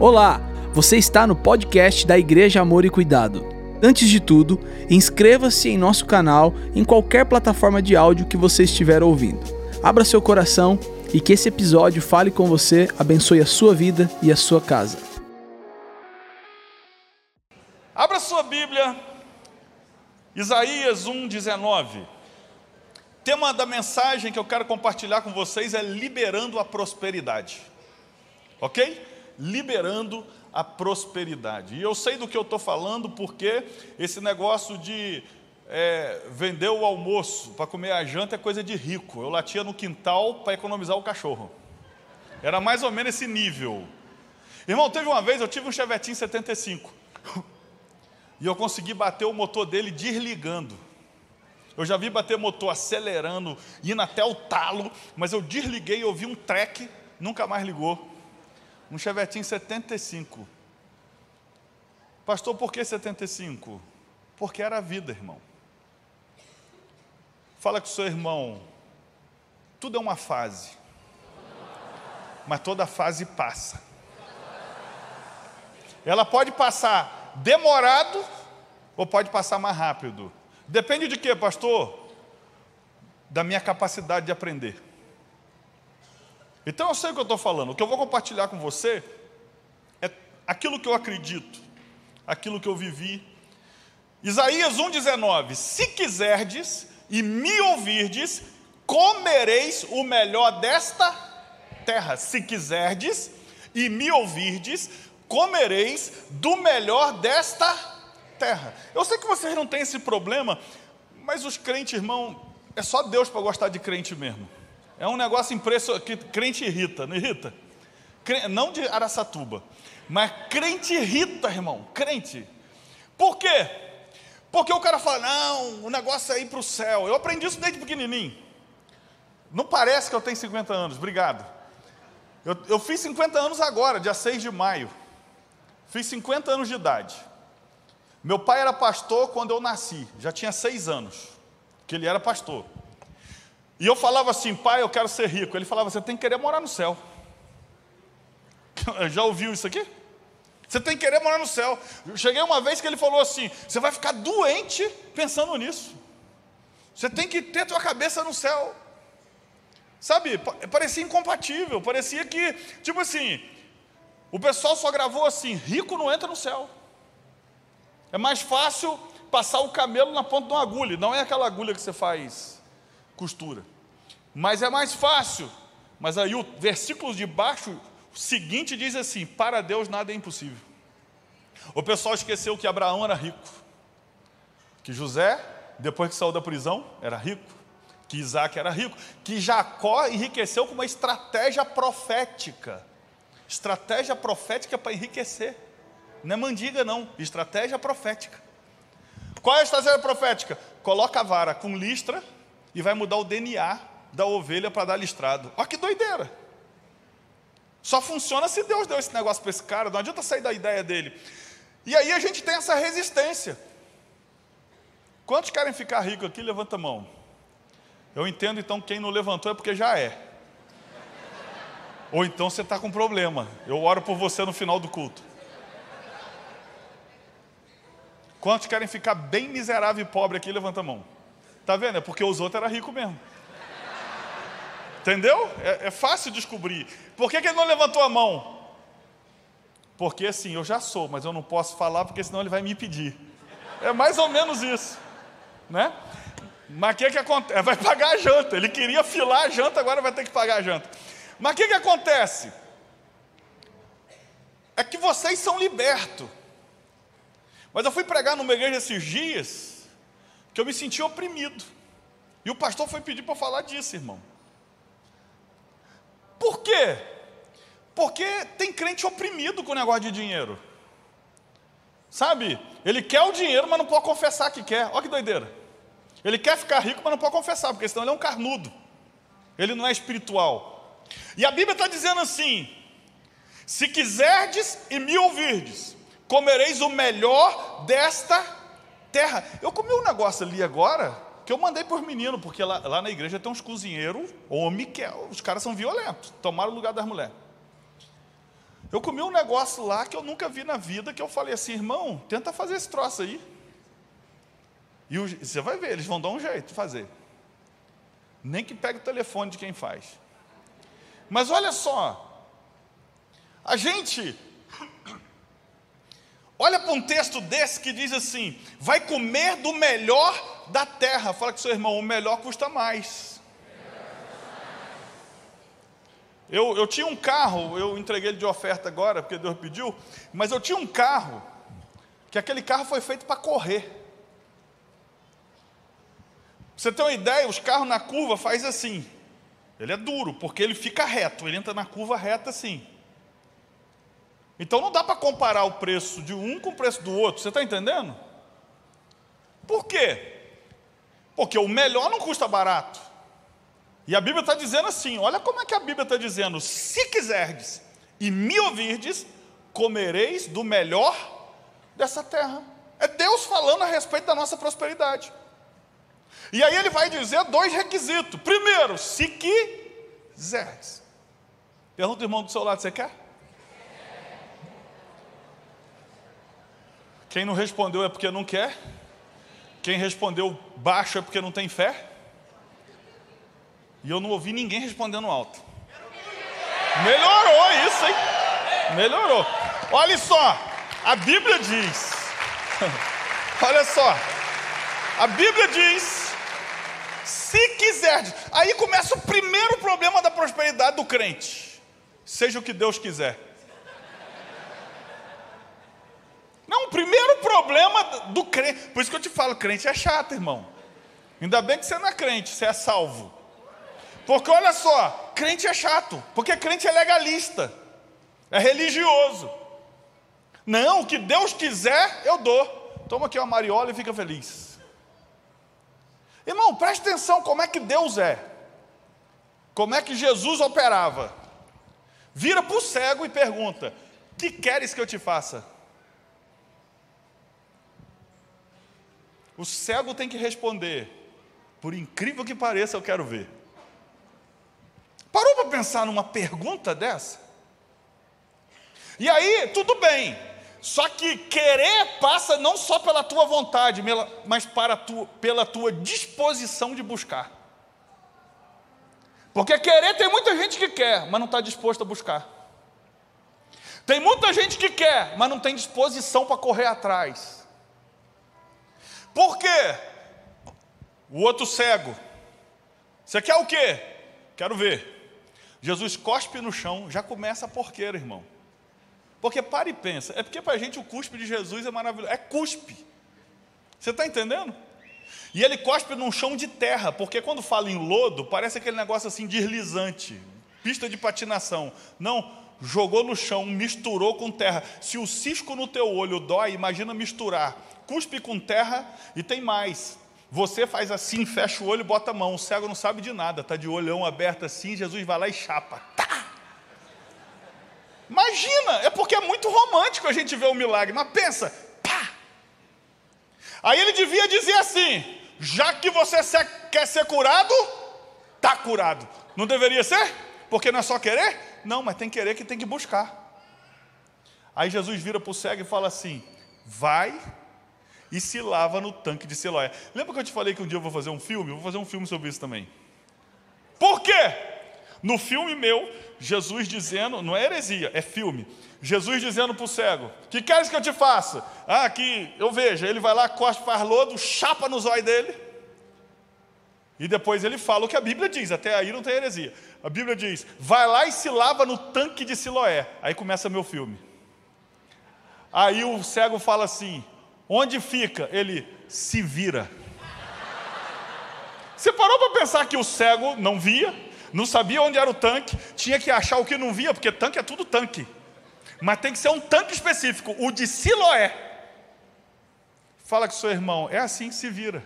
Olá, você está no podcast da Igreja Amor e Cuidado. Antes de tudo, inscreva-se em nosso canal em qualquer plataforma de áudio que você estiver ouvindo. Abra seu coração e que esse episódio fale com você, abençoe a sua vida e a sua casa. Abra sua Bíblia, Isaías 1,19. Tema da mensagem que eu quero compartilhar com vocês é liberando a prosperidade. Ok? Liberando a prosperidade. E eu sei do que eu estou falando porque esse negócio de é, vender o almoço para comer a janta é coisa de rico. Eu latia no quintal para economizar o cachorro. Era mais ou menos esse nível. Irmão, teve uma vez, eu tive um Chevetinho 75. E eu consegui bater o motor dele desligando. Eu já vi bater motor acelerando, indo até o talo, mas eu desliguei, eu vi um treque, nunca mais ligou. Um Chevetinho 75. Pastor, por que 75? Porque era a vida, irmão. Fala com seu irmão, tudo é uma fase, mas toda fase passa. Ela pode passar demorado ou pode passar mais rápido. Depende de quê, pastor? Da minha capacidade de aprender. Então eu sei o que eu estou falando. O que eu vou compartilhar com você é aquilo que eu acredito, aquilo que eu vivi. Isaías 1,19: Se quiserdes e me ouvirdes, comereis o melhor desta terra. Se quiserdes e me ouvirdes, comereis do melhor desta terra. Eu sei que vocês não têm esse problema, mas os crentes, irmão, é só Deus para gostar de crente mesmo. É um negócio impressionante, que crente irrita, não irrita? Não de Araçatuba, mas crente irrita, irmão, crente. Por quê? Porque o cara fala, não, o negócio é ir para o céu. Eu aprendi isso desde pequenininho. Não parece que eu tenho 50 anos, obrigado. Eu, eu fiz 50 anos agora, dia 6 de maio. Fiz 50 anos de idade. Meu pai era pastor quando eu nasci, já tinha seis anos, que ele era pastor. E eu falava assim, pai, eu quero ser rico. Ele falava, você tem que querer morar no céu. Já ouviu isso aqui? Você tem que querer morar no céu. Eu cheguei uma vez que ele falou assim: você vai ficar doente pensando nisso. Você tem que ter tua cabeça no céu. Sabe, parecia incompatível, parecia que, tipo assim, o pessoal só gravou assim: rico não entra no céu. É mais fácil passar o camelo na ponta de uma agulha, não é aquela agulha que você faz costura. Mas é mais fácil. Mas aí o versículo de baixo seguinte diz assim: Para Deus nada é impossível. O pessoal esqueceu que Abraão era rico, que José, depois que saiu da prisão, era rico, que Isaac era rico, que Jacó enriqueceu com uma estratégia profética. Estratégia profética para enriquecer. Não é mandiga, não. Estratégia profética. Qual é a estratégia profética? Coloca a vara com listra e vai mudar o DNA da ovelha para dar listrado. Olha que doideira. Só funciona se Deus deu esse negócio para esse cara, não adianta sair da ideia dele. E aí a gente tem essa resistência. Quantos querem ficar ricos aqui? Levanta a mão. Eu entendo então quem não levantou é porque já é. Ou então você está com problema. Eu oro por você no final do culto. Quantos querem ficar bem miserável e pobre aqui? Levanta a mão. Tá vendo? É porque os outros eram ricos mesmo. Entendeu? É, é, fácil descobrir. Por que, que ele não levantou a mão? Porque assim, eu já sou, mas eu não posso falar porque senão ele vai me pedir. É mais ou menos isso. Né? Mas o que, que acontece? Vai pagar a janta. Ele queria filar a janta, agora vai ter que pagar a janta. Mas o que, que acontece? É que vocês são libertos. Mas eu fui pregar numa igreja esses dias que eu me senti oprimido. E o pastor foi pedir para falar disso, irmão. Por quê? Porque tem crente oprimido com o negócio de dinheiro. Sabe? Ele quer o dinheiro, mas não pode confessar que quer. Olha que doideira. Ele quer ficar rico, mas não pode confessar, porque senão ele é um carnudo. Ele não é espiritual. E a Bíblia está dizendo assim: se quiserdes e me ouvirdes, comereis o melhor desta terra. Eu comi um negócio ali agora que eu mandei para os meninos, porque lá, lá, na igreja tem uns cozinheiros, homem, que é, os caras são violentos, tomaram o lugar das mulheres. Eu comi um negócio lá que eu nunca vi na vida, que eu falei assim, irmão, tenta fazer esse troço aí. E você vai ver, eles vão dar um jeito de fazer. Nem que pegue o telefone de quem faz. Mas olha só, a gente olha para um texto desse que diz assim: vai comer do melhor da terra. Fala com seu irmão, o melhor custa mais. Eu, eu tinha um carro, eu entreguei ele de oferta agora, porque Deus pediu, mas eu tinha um carro, que aquele carro foi feito para correr. Você ter uma ideia, os carros na curva faz assim. Ele é duro, porque ele fica reto, ele entra na curva reta assim. Então não dá para comparar o preço de um com o preço do outro, você está entendendo? Por quê? Porque o melhor não custa barato. E a Bíblia está dizendo assim: olha como é que a Bíblia está dizendo: se quiserdes e me ouvirdes, comereis do melhor dessa terra. É Deus falando a respeito da nossa prosperidade. E aí ele vai dizer dois requisitos. Primeiro, se quiserdes. Pergunta o irmão do seu lado: você quer? Quem não respondeu é porque não quer. Quem respondeu baixo é porque não tem fé. E eu não ouvi ninguém respondendo alto. Melhorou isso, hein? Melhorou. Olha só, a Bíblia diz. Olha só, a Bíblia diz: se quiser. Aí começa o primeiro problema da prosperidade do crente. Seja o que Deus quiser. Não, o primeiro problema do crente. Por isso que eu te falo, crente é chato, irmão. Ainda bem que você não é crente, você é salvo. Porque olha só, crente é chato, porque crente é legalista, é religioso. Não, o que Deus quiser, eu dou. Toma aqui uma mariola e fica feliz. Irmão, preste atenção como é que Deus é. Como é que Jesus operava. Vira para o cego e pergunta: Que queres que eu te faça? O cego tem que responder: Por incrível que pareça, eu quero ver. Parou para pensar numa pergunta dessa? E aí, tudo bem. Só que querer passa não só pela tua vontade, mas para tu, pela tua disposição de buscar. Porque querer tem muita gente que quer, mas não está disposto a buscar. Tem muita gente que quer, mas não tem disposição para correr atrás. Por quê? O outro cego. Você quer o quê? Quero ver. Jesus cospe no chão, já começa a porqueira, irmão. Porque para e pensa, é porque para a gente o cuspe de Jesus é maravilhoso, é cuspe. Você está entendendo? E ele cospe num chão de terra, porque quando fala em lodo, parece aquele negócio assim deslizante, pista de patinação. Não, jogou no chão, misturou com terra. Se o cisco no teu olho dói, imagina misturar. Cuspe com terra e tem mais. Você faz assim, fecha o olho e bota a mão. O cego não sabe de nada, está de olhão aberto assim. Jesus vai lá e chapa. Tá! Imagina, é porque é muito romântico a gente ver o milagre, mas pensa, pá! Aí ele devia dizer assim: já que você quer ser curado, está curado. Não deveria ser? Porque não é só querer? Não, mas tem que querer que tem que buscar. Aí Jesus vira para o cego e fala assim: vai e se lava no tanque de Siloé. Lembra que eu te falei que um dia eu vou fazer um filme? Eu vou fazer um filme sobre isso também. Por quê? No filme meu, Jesus dizendo, não é heresia, é filme. Jesus dizendo para o cego: Que queres que eu te faça? Ah, aqui eu vejo. Ele vai lá, cospe, faz lodo, chapa no zóio dele. E depois ele fala o que a Bíblia diz, até aí não tem heresia. A Bíblia diz: Vai lá e se lava no tanque de Siloé. Aí começa meu filme. Aí o cego fala assim: Onde fica? Ele se vira. Você parou para pensar que o cego não via, não sabia onde era o tanque, tinha que achar o que não via, porque tanque é tudo tanque. Mas tem que ser um tanque específico, o de Siloé. Fala com seu irmão, é assim que se vira.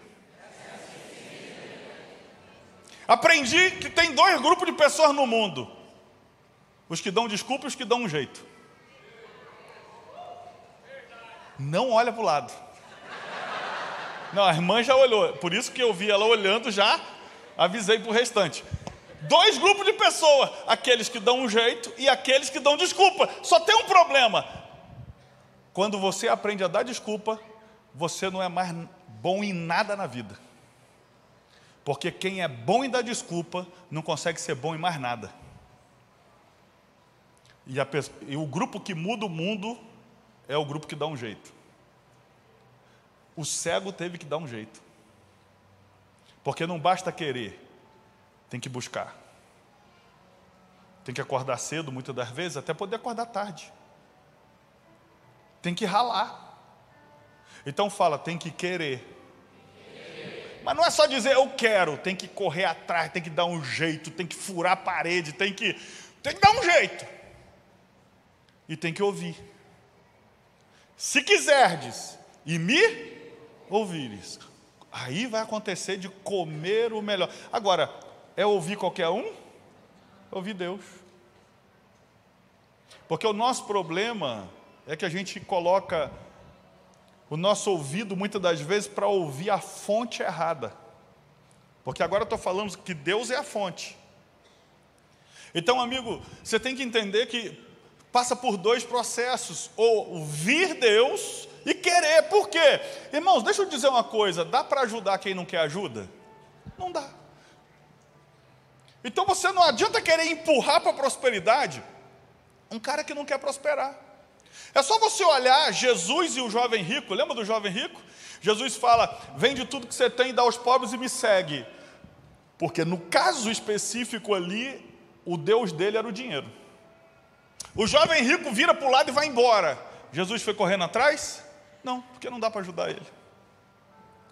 Aprendi que tem dois grupos de pessoas no mundo: os que dão desculpa e os que dão um jeito. Não olha para o lado. Não, a irmã já olhou, por isso que eu vi ela olhando, já avisei para o restante. Dois grupos de pessoas: aqueles que dão um jeito e aqueles que dão desculpa. Só tem um problema. Quando você aprende a dar desculpa, você não é mais bom em nada na vida. Porque quem é bom em dar desculpa não consegue ser bom em mais nada. E, a, e, o grupo que muda o mundo é o grupo que dá um jeito. O cego teve que dar um jeito. Porque não basta querer, tem que buscar. Tem que acordar cedo, muitas das vezes, até poder acordar tarde. Tem que ralar. Então fala, tem que querer. Mas não é só dizer eu quero, tem que correr atrás, tem que dar um jeito, tem que furar a parede, tem que, tem que dar um jeito. E tem que ouvir. Se quiserdes e me ouvires, aí vai acontecer de comer o melhor. Agora, é ouvir qualquer um? Ouvir Deus. Porque o nosso problema é que a gente coloca o nosso ouvido muitas das vezes para ouvir a fonte errada. Porque agora eu estou falando que Deus é a fonte. Então, amigo, você tem que entender que passa por dois processos: ouvir Deus e querer. Por quê? Irmãos, deixa eu dizer uma coisa: dá para ajudar quem não quer ajuda? Não dá. Então você não adianta querer empurrar para a prosperidade um cara que não quer prosperar. É só você olhar Jesus e o jovem rico, lembra do jovem rico? Jesus fala: vende tudo que você tem e dá aos pobres e me segue. Porque no caso específico ali, o Deus dele era o dinheiro. O jovem rico vira para o lado e vai embora. Jesus foi correndo atrás? Não, porque não dá para ajudar ele.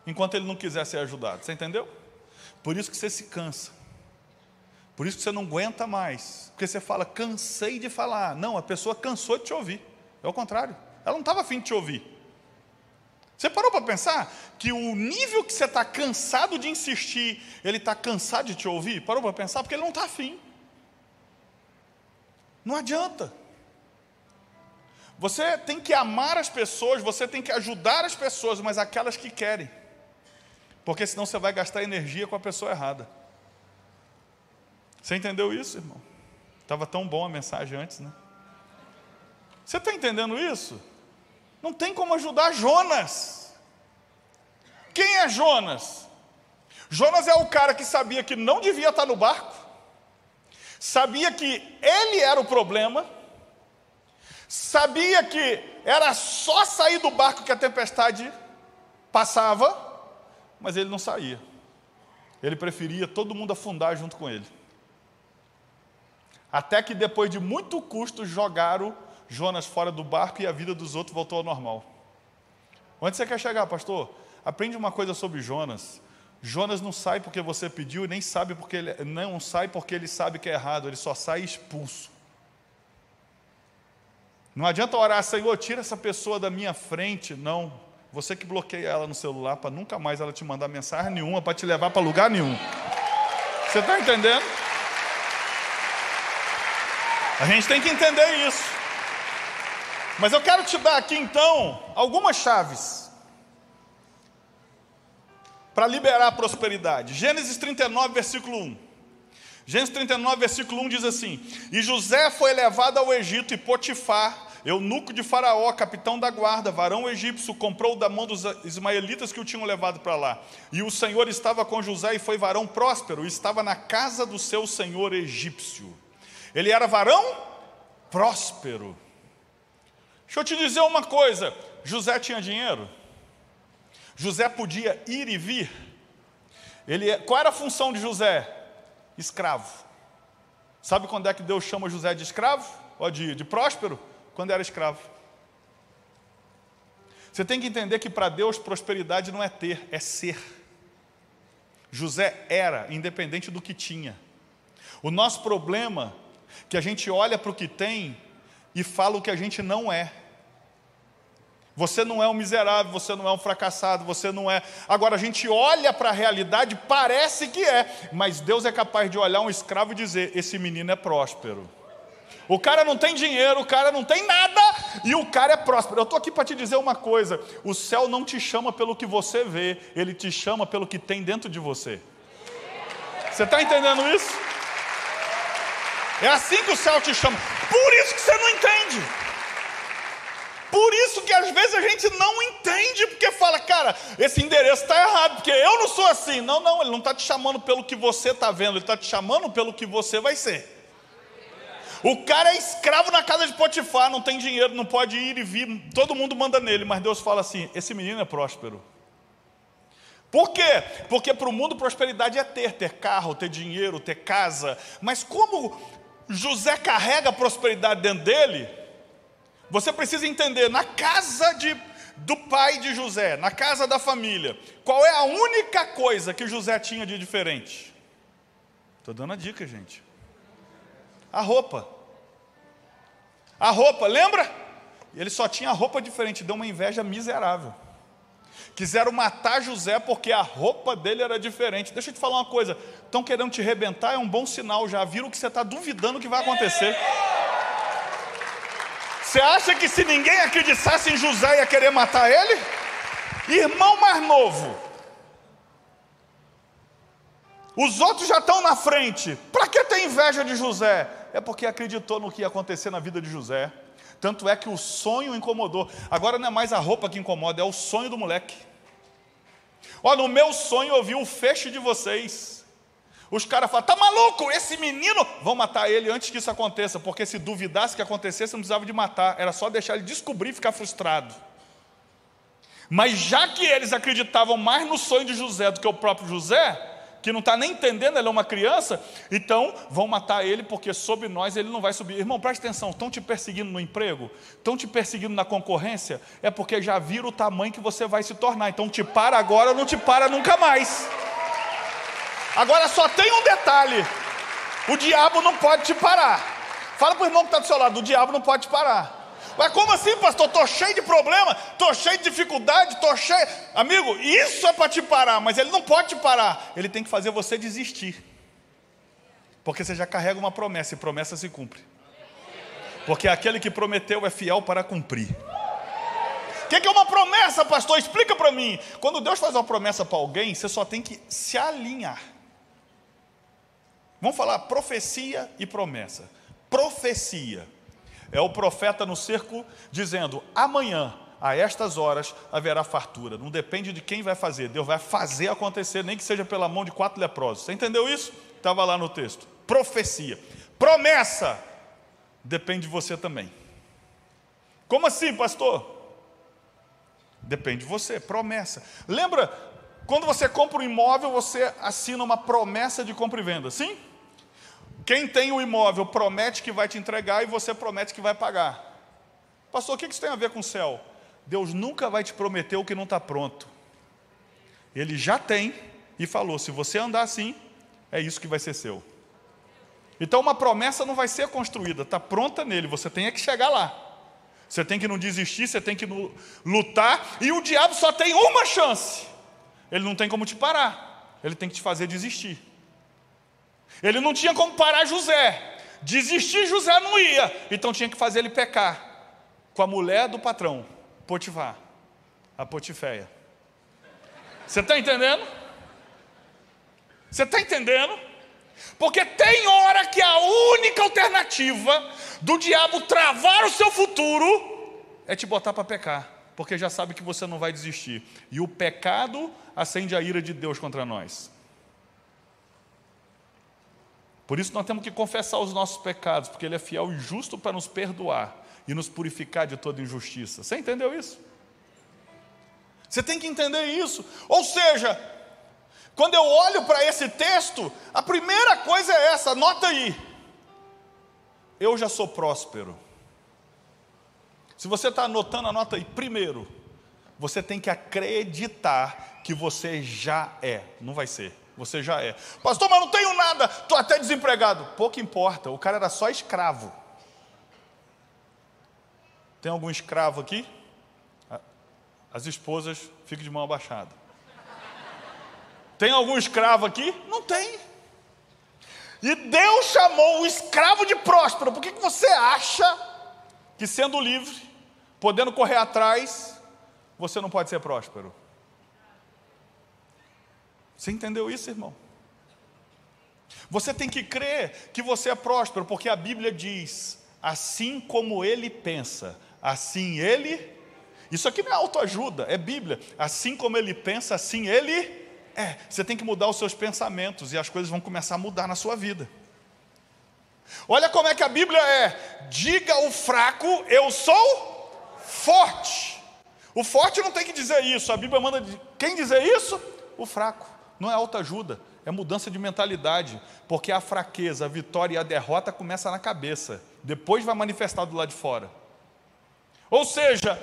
Enquanto ele não quiser ser ajudado. Você entendeu? Por isso que você se cansa. Por isso que você não aguenta mais. Porque você fala, cansei de falar. Não, a pessoa cansou de te ouvir. É o contrário. Ela não estava afim de te ouvir. Você parou para pensar que o nível que você está cansado de insistir, ele está cansado de te ouvir? Parou para pensar? Porque ele não está afim. Não adianta. Você tem que amar as pessoas, você tem que ajudar as pessoas, mas aquelas que querem. Porque senão você vai gastar energia com a pessoa errada. Você entendeu isso, irmão? Estava tão bom a mensagem antes, né? Você está entendendo isso? Não tem como ajudar Jonas. Quem é Jonas? Jonas é o cara que sabia que não devia estar no barco, sabia que ele era o problema, sabia que era só sair do barco que a tempestade passava, mas ele não saía. Ele preferia todo mundo afundar junto com ele. Até que depois de muito custo jogaram Jonas fora do barco e a vida dos outros voltou ao normal. Onde você quer chegar, pastor? Aprende uma coisa sobre Jonas. Jonas não sai porque você pediu nem sabe porque ele não sai porque ele sabe que é errado, ele só sai expulso. Não adianta orar, Senhor, tira essa pessoa da minha frente. Não. Você que bloqueia ela no celular para nunca mais ela te mandar mensagem nenhuma, para te levar para lugar nenhum. Você está entendendo? A gente tem que entender isso. Mas eu quero te dar aqui então algumas chaves para liberar a prosperidade. Gênesis 39, versículo 1. Gênesis 39, versículo 1 diz assim: E José foi levado ao Egito, e Potifar, eunuco de Faraó, capitão da guarda, varão egípcio, comprou da mão dos ismaelitas que o tinham levado para lá. E o Senhor estava com José e foi varão próspero, e estava na casa do seu senhor egípcio. Ele era varão próspero. Deixa eu te dizer uma coisa: José tinha dinheiro? José podia ir e vir? Ele, é, qual era a função de José? Escravo. Sabe quando é que Deus chama José de escravo? Ou de, de próspero? Quando era escravo. Você tem que entender que para Deus prosperidade não é ter, é ser. José era, independente do que tinha. O nosso problema que a gente olha para o que tem e fala o que a gente não é. Você não é um miserável, você não é um fracassado, você não é. Agora a gente olha para a realidade, parece que é, mas Deus é capaz de olhar um escravo e dizer: esse menino é próspero. O cara não tem dinheiro, o cara não tem nada e o cara é próspero. Eu estou aqui para te dizer uma coisa: o céu não te chama pelo que você vê, ele te chama pelo que tem dentro de você. Você está entendendo isso? É assim que o céu te chama. Por isso que você não entende. Por isso que às vezes a gente não entende, porque fala, cara, esse endereço está errado, porque eu não sou assim. Não, não, ele não está te chamando pelo que você está vendo, ele está te chamando pelo que você vai ser. O cara é escravo na casa de Potifar, não tem dinheiro, não pode ir e vir, todo mundo manda nele, mas Deus fala assim: esse menino é próspero. Por quê? Porque para o mundo prosperidade é ter, ter carro, ter dinheiro, ter casa. Mas como José carrega a prosperidade dentro dele, você precisa entender, na casa de, do pai de José, na casa da família, qual é a única coisa que José tinha de diferente? Estou dando a dica, gente. A roupa. A roupa, lembra? Ele só tinha roupa diferente, deu uma inveja miserável. Quiseram matar José porque a roupa dele era diferente. Deixa eu te falar uma coisa: estão querendo te rebentar, é um bom sinal já. Viram que você está duvidando que vai acontecer. Você acha que se ninguém acreditasse em José ia querer matar ele? Irmão mais novo. Os outros já estão na frente. Para que ter inveja de José? É porque acreditou no que ia acontecer na vida de José. Tanto é que o sonho incomodou. Agora não é mais a roupa que incomoda, é o sonho do moleque. Ó, no meu sonho eu vi o feixe de vocês. Os caras falam, tá maluco? Esse menino, vão matar ele antes que isso aconteça, porque se duvidasse que acontecesse, não precisava de matar, era só deixar ele descobrir e ficar frustrado. Mas já que eles acreditavam mais no sonho de José do que o próprio José, que não está nem entendendo, ele é uma criança, então vão matar ele, porque sob nós ele não vai subir. Irmão, preste atenção: estão te perseguindo no emprego, estão te perseguindo na concorrência, é porque já viram o tamanho que você vai se tornar. Então te para agora não te para nunca mais. Agora só tem um detalhe: o diabo não pode te parar. Fala para o irmão que está do seu lado: o diabo não pode te parar. Mas como assim, pastor? Estou cheio de problema, estou cheio de dificuldade, estou cheio. Amigo, isso é para te parar, mas ele não pode te parar. Ele tem que fazer você desistir. Porque você já carrega uma promessa e promessa se cumpre. Porque aquele que prometeu é fiel para cumprir. O que, que é uma promessa, pastor? Explica para mim. Quando Deus faz uma promessa para alguém, você só tem que se alinhar. Vamos falar profecia e promessa. Profecia é o profeta no cerco dizendo: amanhã, a estas horas, haverá fartura. Não depende de quem vai fazer, Deus vai fazer acontecer, nem que seja pela mão de quatro leprosos. Você entendeu isso? Estava lá no texto. Profecia. Promessa depende de você também. Como assim, pastor? Depende de você, promessa. Lembra, quando você compra um imóvel, você assina uma promessa de compra e venda, sim? Quem tem o imóvel promete que vai te entregar e você promete que vai pagar. Pastor, o que isso tem a ver com o céu? Deus nunca vai te prometer o que não está pronto. Ele já tem e falou: se você andar assim, é isso que vai ser seu. Então uma promessa não vai ser construída, está pronta nele, você tem é que chegar lá. Você tem que não desistir, você tem que lutar, e o diabo só tem uma chance. Ele não tem como te parar, ele tem que te fazer desistir. Ele não tinha como parar José. Desistir José não ia. Então tinha que fazer ele pecar com a mulher do patrão, Potifar, a Potiféia. Você está entendendo? Você está entendendo? Porque tem hora que a única alternativa do diabo travar o seu futuro é te botar para pecar, porque já sabe que você não vai desistir. E o pecado acende a ira de Deus contra nós. Por isso nós temos que confessar os nossos pecados, porque Ele é fiel e justo para nos perdoar e nos purificar de toda injustiça. Você entendeu isso? Você tem que entender isso. Ou seja, quando eu olho para esse texto, a primeira coisa é essa, anota aí. Eu já sou próspero. Se você está anotando, anota aí. Primeiro, você tem que acreditar que você já é, não vai ser você já é. Pastor, mas não tenho nada, estou até desempregado. Pouco importa, o cara era só escravo. Tem algum escravo aqui? As esposas, fiquem de mão abaixada. Tem algum escravo aqui? Não tem. E Deus chamou o escravo de próspero. Por que, que você acha que sendo livre, podendo correr atrás, você não pode ser próspero? Você entendeu isso, irmão? Você tem que crer que você é próspero, porque a Bíblia diz: assim como ele pensa, assim ele. Isso aqui não é autoajuda, é Bíblia. Assim como ele pensa, assim ele é. Você tem que mudar os seus pensamentos e as coisas vão começar a mudar na sua vida. Olha como é que a Bíblia é: diga o fraco, eu sou forte. O forte não tem que dizer isso, a Bíblia manda quem dizer isso? O fraco. Não é autoajuda, é mudança de mentalidade, porque a fraqueza, a vitória e a derrota começa na cabeça, depois vai manifestar do lado de fora. Ou seja,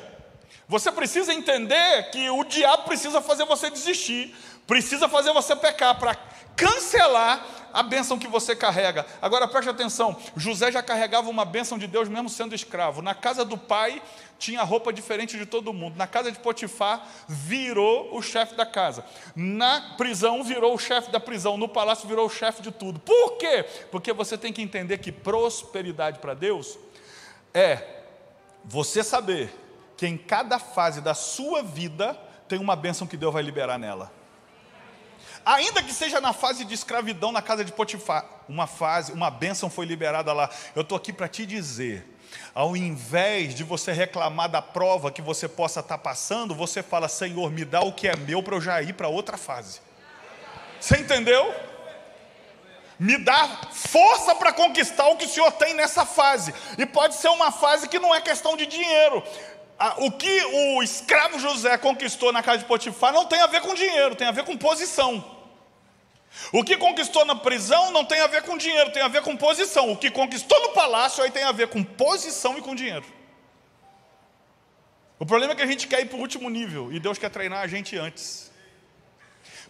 você precisa entender que o diabo precisa fazer você desistir, precisa fazer você pecar para cancelar a bênção que você carrega. Agora preste atenção: José já carregava uma bênção de Deus mesmo sendo escravo. Na casa do pai tinha roupa diferente de todo mundo. Na casa de Potifar virou o chefe da casa. Na prisão virou o chefe da prisão. No palácio virou o chefe de tudo. Por quê? Porque você tem que entender que prosperidade para Deus é você saber que em cada fase da sua vida tem uma bênção que Deus vai liberar nela ainda que seja na fase de escravidão na casa de Potifar, uma fase, uma bênção foi liberada lá. Eu estou aqui para te dizer, ao invés de você reclamar da prova que você possa estar tá passando, você fala: Senhor, me dá o que é meu para eu já ir para outra fase. Você entendeu? Me dá força para conquistar o que o Senhor tem nessa fase. E pode ser uma fase que não é questão de dinheiro. O que o escravo José conquistou na casa de Potifar não tem a ver com dinheiro, tem a ver com posição. O que conquistou na prisão não tem a ver com dinheiro, tem a ver com posição. O que conquistou no palácio aí tem a ver com posição e com dinheiro. O problema é que a gente quer ir para o último nível e Deus quer treinar a gente antes.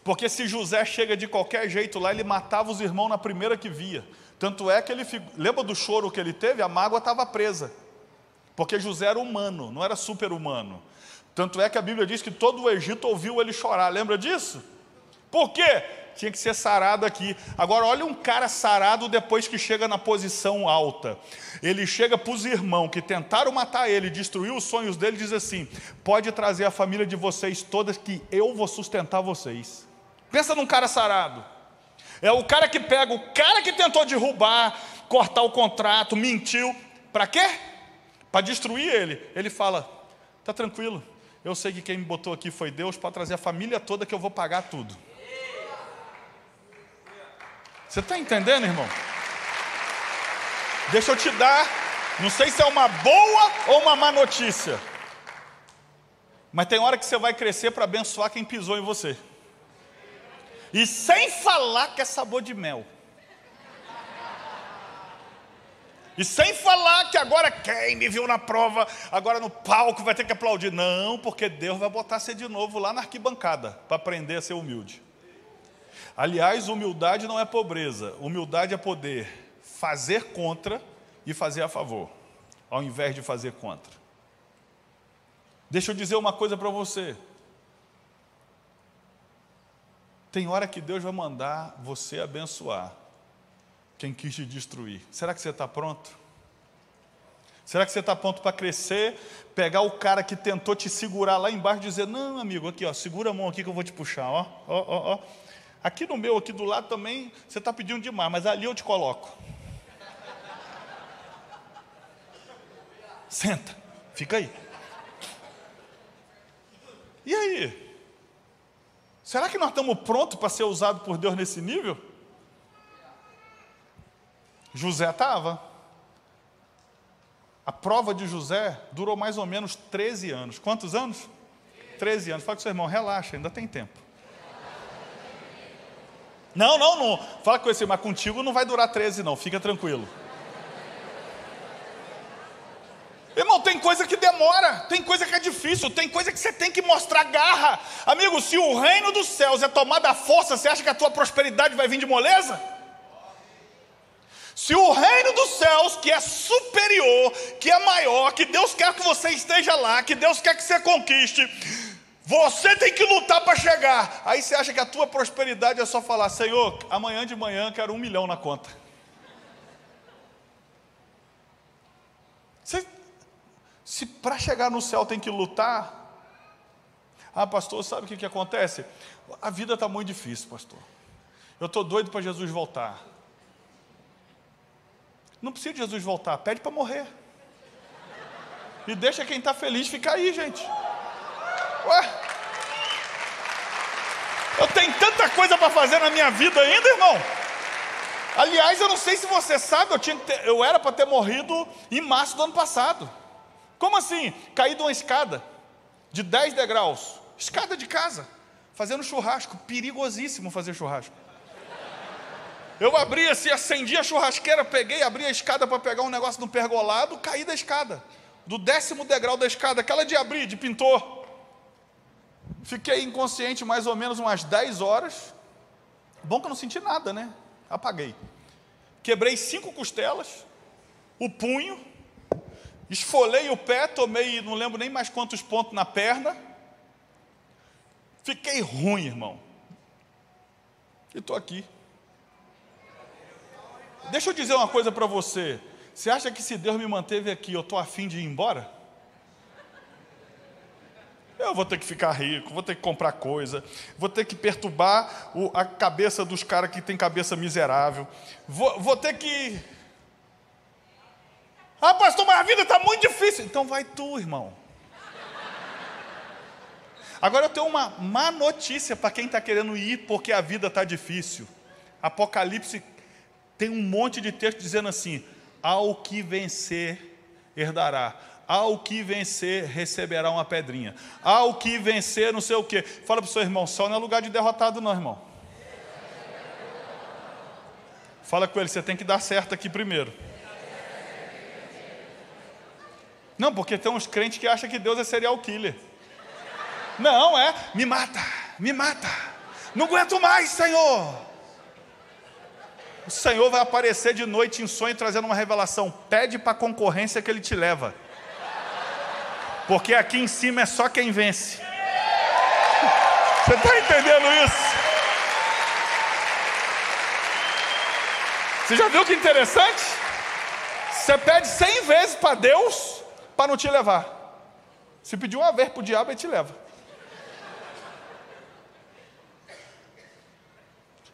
Porque se José chega de qualquer jeito lá, ele matava os irmãos na primeira que via. Tanto é que ele, lembra do choro que ele teve? A mágoa estava presa. Porque José era humano, não era super-humano. Tanto é que a Bíblia diz que todo o Egito ouviu ele chorar. Lembra disso? Por quê? tinha que ser sarado aqui. Agora, olha um cara sarado depois que chega na posição alta. Ele chega para os irmãos que tentaram matar ele, destruir os sonhos dele, e diz assim: pode trazer a família de vocês todas, que eu vou sustentar vocês. Pensa num cara sarado. É o cara que pega o cara que tentou derrubar, cortar o contrato, mentiu. Para quê? Para destruir ele. Ele fala: tá tranquilo. Eu sei que quem me botou aqui foi Deus para trazer a família toda que eu vou pagar tudo. Você está entendendo, irmão? Deixa eu te dar, não sei se é uma boa ou uma má notícia, mas tem hora que você vai crescer para abençoar quem pisou em você, e sem falar que é sabor de mel. E sem falar que agora quem me viu na prova, agora no palco vai ter que aplaudir. Não, porque Deus vai botar você de novo lá na arquibancada para aprender a ser humilde. Aliás, humildade não é pobreza, humildade é poder fazer contra e fazer a favor, ao invés de fazer contra. Deixa eu dizer uma coisa para você. Tem hora que Deus vai mandar você abençoar quem quis te destruir. Será que você está pronto? Será que você está pronto para crescer, pegar o cara que tentou te segurar lá embaixo e dizer: Não, amigo, aqui, ó, segura a mão aqui que eu vou te puxar, ó, ó, ó, ó. Aqui no meu, aqui do lado também, você está pedindo demais, mas ali eu te coloco. Senta, fica aí. E aí? Será que nós estamos prontos para ser usados por Deus nesse nível? José estava. A prova de José durou mais ou menos 13 anos. Quantos anos? 13 anos. Fala com seu irmão, relaxa, ainda tem tempo. Não, não, não. Fala com esse, mas contigo não vai durar 13, não. Fica tranquilo. Irmão, tem coisa que demora, tem coisa que é difícil, tem coisa que você tem que mostrar garra. Amigo, se o reino dos céus é tomado à força, você acha que a tua prosperidade vai vir de moleza? Se o reino dos céus, que é superior, que é maior, que Deus quer que você esteja lá, que Deus quer que você conquiste, você tem que lutar para chegar. Aí você acha que a tua prosperidade é só falar: Senhor, amanhã de manhã quero um milhão na conta. Você, se para chegar no céu tem que lutar. Ah, pastor, sabe o que, que acontece? A vida está muito difícil, pastor. Eu estou doido para Jesus voltar. Não precisa de Jesus voltar, pede para morrer. E deixa quem está feliz ficar aí, gente. Ué? Tenho tanta coisa para fazer na minha vida ainda, irmão. Aliás, eu não sei se você sabe, eu, tinha ter, eu era para ter morrido em março do ano passado. Como assim? Caí de uma escada de 10 degraus, escada de casa, fazendo churrasco, perigosíssimo fazer churrasco. Eu abri assim, acendi a churrasqueira, peguei, abri a escada para pegar um negócio no pergolado, caí da escada, do décimo degrau da escada, aquela de abrir, de pintor. Fiquei inconsciente mais ou menos umas 10 horas. Bom que eu não senti nada, né? Apaguei. Quebrei cinco costelas, o punho, esfolei o pé, tomei, não lembro nem mais quantos pontos na perna. Fiquei ruim, irmão. E estou aqui. Deixa eu dizer uma coisa para você. Você acha que se Deus me manteve aqui, eu estou afim de ir embora? Eu vou ter que ficar rico, vou ter que comprar coisa, vou ter que perturbar o, a cabeça dos caras que tem cabeça miserável, vou, vou ter que. Ah, pastor, mas a vida está muito difícil. Então vai tu, irmão. Agora eu tenho uma má notícia para quem está querendo ir porque a vida está difícil. Apocalipse tem um monte de texto dizendo assim: ao que vencer, herdará. Ao que vencer, receberá uma pedrinha. Ao que vencer, não sei o quê. Fala para o seu irmão, só não é lugar de derrotado, não, irmão. Fala com ele, você tem que dar certo aqui primeiro. Não, porque tem uns crentes que acham que Deus é serial killer. Não, é, me mata, me mata. Não aguento mais, Senhor. O Senhor vai aparecer de noite em sonho trazendo uma revelação. Pede para a concorrência que ele te leva. Porque aqui em cima é só quem vence. Você está entendendo isso? Você já viu que interessante? Você pede cem vezes para Deus para não te levar. Se pedir uma vez para o diabo, ele te leva.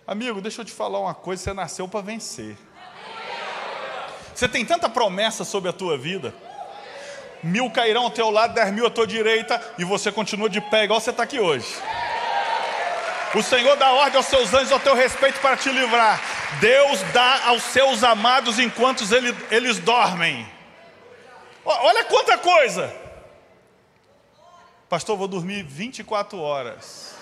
Amigo, deixa eu te falar uma coisa: você nasceu para vencer. Você tem tanta promessa sobre a tua vida mil cairão ao teu lado, dez mil à tua direita, e você continua de pé, igual você está aqui hoje. O Senhor dá ordem aos seus anjos ao teu respeito para te livrar. Deus dá aos seus amados enquanto eles, dormem. Olha quanta coisa. Pastor, vou dormir 24 horas.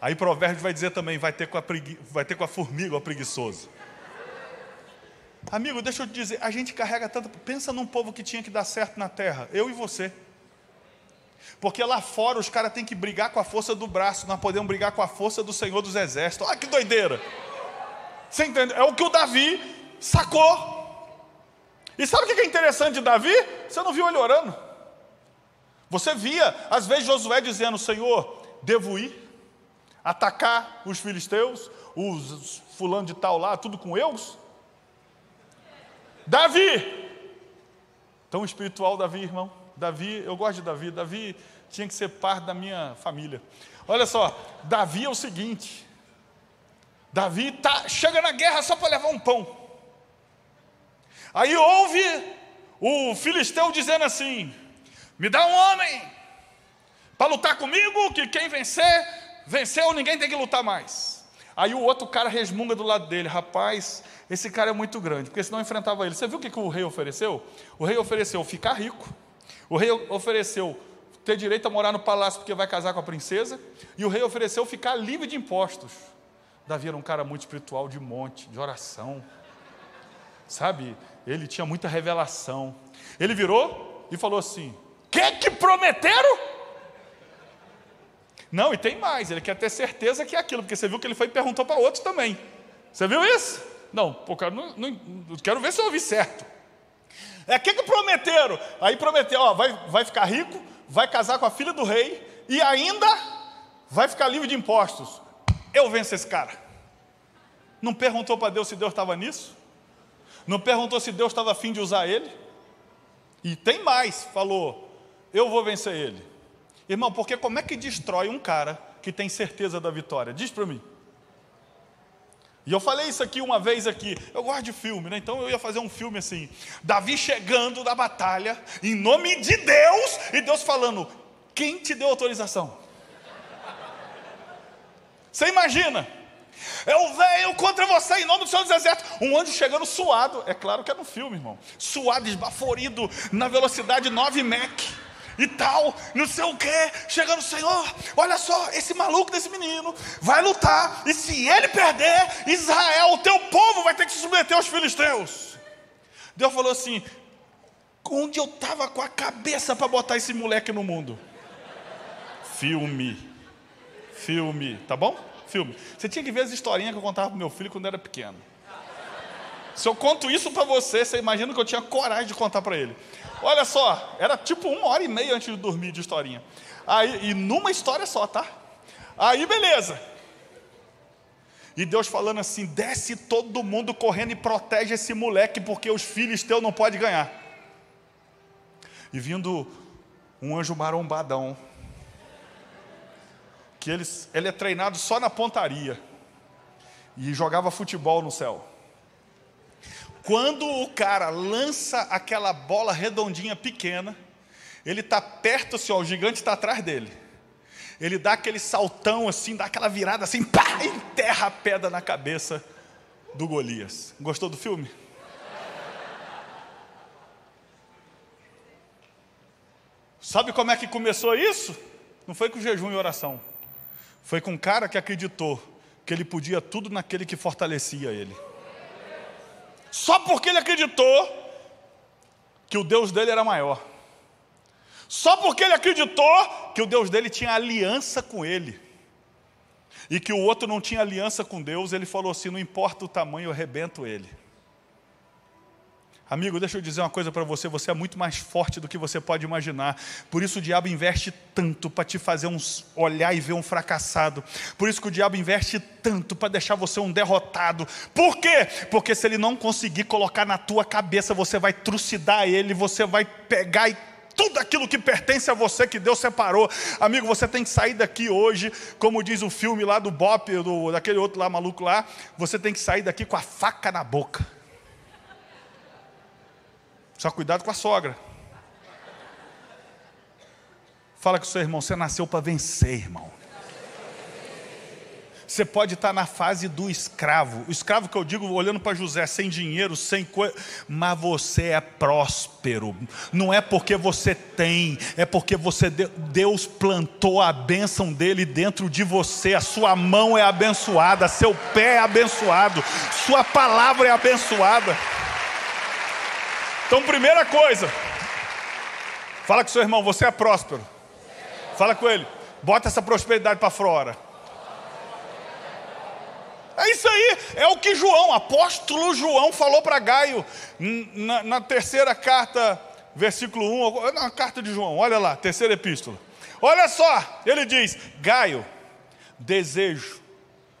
Aí Provérbios vai dizer também: vai ter com a, pregui... vai ter com a formiga o preguiçoso. Amigo, deixa eu te dizer, a gente carrega tanto. Pensa num povo que tinha que dar certo na terra, eu e você. Porque lá fora os caras têm que brigar com a força do braço, nós podemos brigar com a força do Senhor dos Exércitos. Olha que doideira. Você entende? É o que o Davi sacou. E sabe o que é interessante de Davi? Você não viu ele orando. Você via, às vezes, Josué dizendo: Senhor, devo ir atacar os filisteus, os fulano de tal lá, tudo com eus? Davi. Tão espiritual Davi, irmão. Davi, eu gosto de Davi. Davi tinha que ser parte da minha família. Olha só, Davi é o seguinte. Davi tá, chega na guerra só para levar um pão. Aí ouve o filisteu dizendo assim: Me dá um homem para lutar comigo, que quem vencer, venceu, ninguém tem que lutar mais. Aí o outro cara resmunga do lado dele: Rapaz, esse cara é muito grande, porque senão enfrentava ele. Você viu o que, que o rei ofereceu? O rei ofereceu ficar rico, o rei ofereceu ter direito a morar no palácio porque vai casar com a princesa, e o rei ofereceu ficar livre de impostos. Davi era um cara muito espiritual, de monte, de oração, sabe? Ele tinha muita revelação. Ele virou e falou assim: Que que prometeram? Não, e tem mais, ele quer ter certeza que é aquilo, porque você viu que ele foi e perguntou para outros também. Você viu isso? Não, pô, cara, não, não, quero ver se eu ouvi certo. É o que, que prometeram? Aí prometeu, ó, vai, vai ficar rico, vai casar com a filha do rei e ainda vai ficar livre de impostos. Eu venço esse cara. Não perguntou para Deus se Deus estava nisso? Não perguntou se Deus estava afim de usar ele? E tem mais, falou, eu vou vencer ele. Irmão, porque como é que destrói um cara que tem certeza da vitória? Diz para mim. E eu falei isso aqui uma vez aqui. Eu gosto de filme, né? Então eu ia fazer um filme assim: Davi chegando da batalha, em nome de Deus, e Deus falando: Quem te deu autorização? Você imagina? Eu venho contra você em nome do Senhor dos Exércitos. Um anjo chegando suado. É claro que é no filme, irmão. Suado, esbaforido, na velocidade 9 Mach e tal, não sei o que, chegando, Senhor, olha só, esse maluco desse menino vai lutar, e se ele perder, Israel, o teu povo vai ter que se submeter aos filisteus. Deus falou assim: onde eu estava com a cabeça para botar esse moleque no mundo? Filme, filme, tá bom? Filme. Você tinha que ver as historinhas que eu contava para meu filho quando era pequeno. Se eu conto isso para você, você imagina que eu tinha coragem de contar para ele. Olha só, era tipo uma hora e meia antes de dormir de historinha. Aí, e numa história só, tá? Aí beleza. E Deus falando assim: desce todo mundo correndo e protege esse moleque, porque os filhos teus não podem ganhar. E vindo um anjo marombadão, que ele, ele é treinado só na pontaria, e jogava futebol no céu. Quando o cara lança aquela bola redondinha pequena, ele está perto assim, ó, o gigante está atrás dele. Ele dá aquele saltão assim, dá aquela virada assim, pá, enterra a pedra na cabeça do Golias. Gostou do filme? Sabe como é que começou isso? Não foi com jejum e oração. Foi com um cara que acreditou que ele podia tudo naquele que fortalecia ele. Só porque ele acreditou que o Deus dele era maior. Só porque ele acreditou que o Deus dele tinha aliança com ele. E que o outro não tinha aliança com Deus, ele falou assim: não importa o tamanho, eu arrebento ele. Amigo, deixa eu dizer uma coisa para você: você é muito mais forte do que você pode imaginar. Por isso o diabo investe tanto para te fazer um, olhar e ver um fracassado. Por isso que o diabo investe tanto para deixar você um derrotado. Por quê? Porque se ele não conseguir colocar na tua cabeça, você vai trucidar ele, você vai pegar e tudo aquilo que pertence a você, que Deus separou. Amigo, você tem que sair daqui hoje, como diz o filme lá do Bop, do, daquele outro lá maluco lá, você tem que sair daqui com a faca na boca. Só cuidado com a sogra. Fala com o seu irmão, você nasceu para vencer, irmão. Você pode estar na fase do escravo. O escravo que eu digo, olhando para José, sem dinheiro, sem coisa, mas você é próspero. Não é porque você tem, é porque você Deus plantou a bênção dele dentro de você. A sua mão é abençoada, seu pé é abençoado, sua palavra é abençoada. Então, primeira coisa, fala com seu irmão, você é próspero. Fala com ele, bota essa prosperidade para fora. É isso aí, é o que João, apóstolo João, falou para Gaio na, na, terceira carta, versículo 1, na carta de João, olha lá, terceira epístola. Olha só, ele diz: Gaio, desejo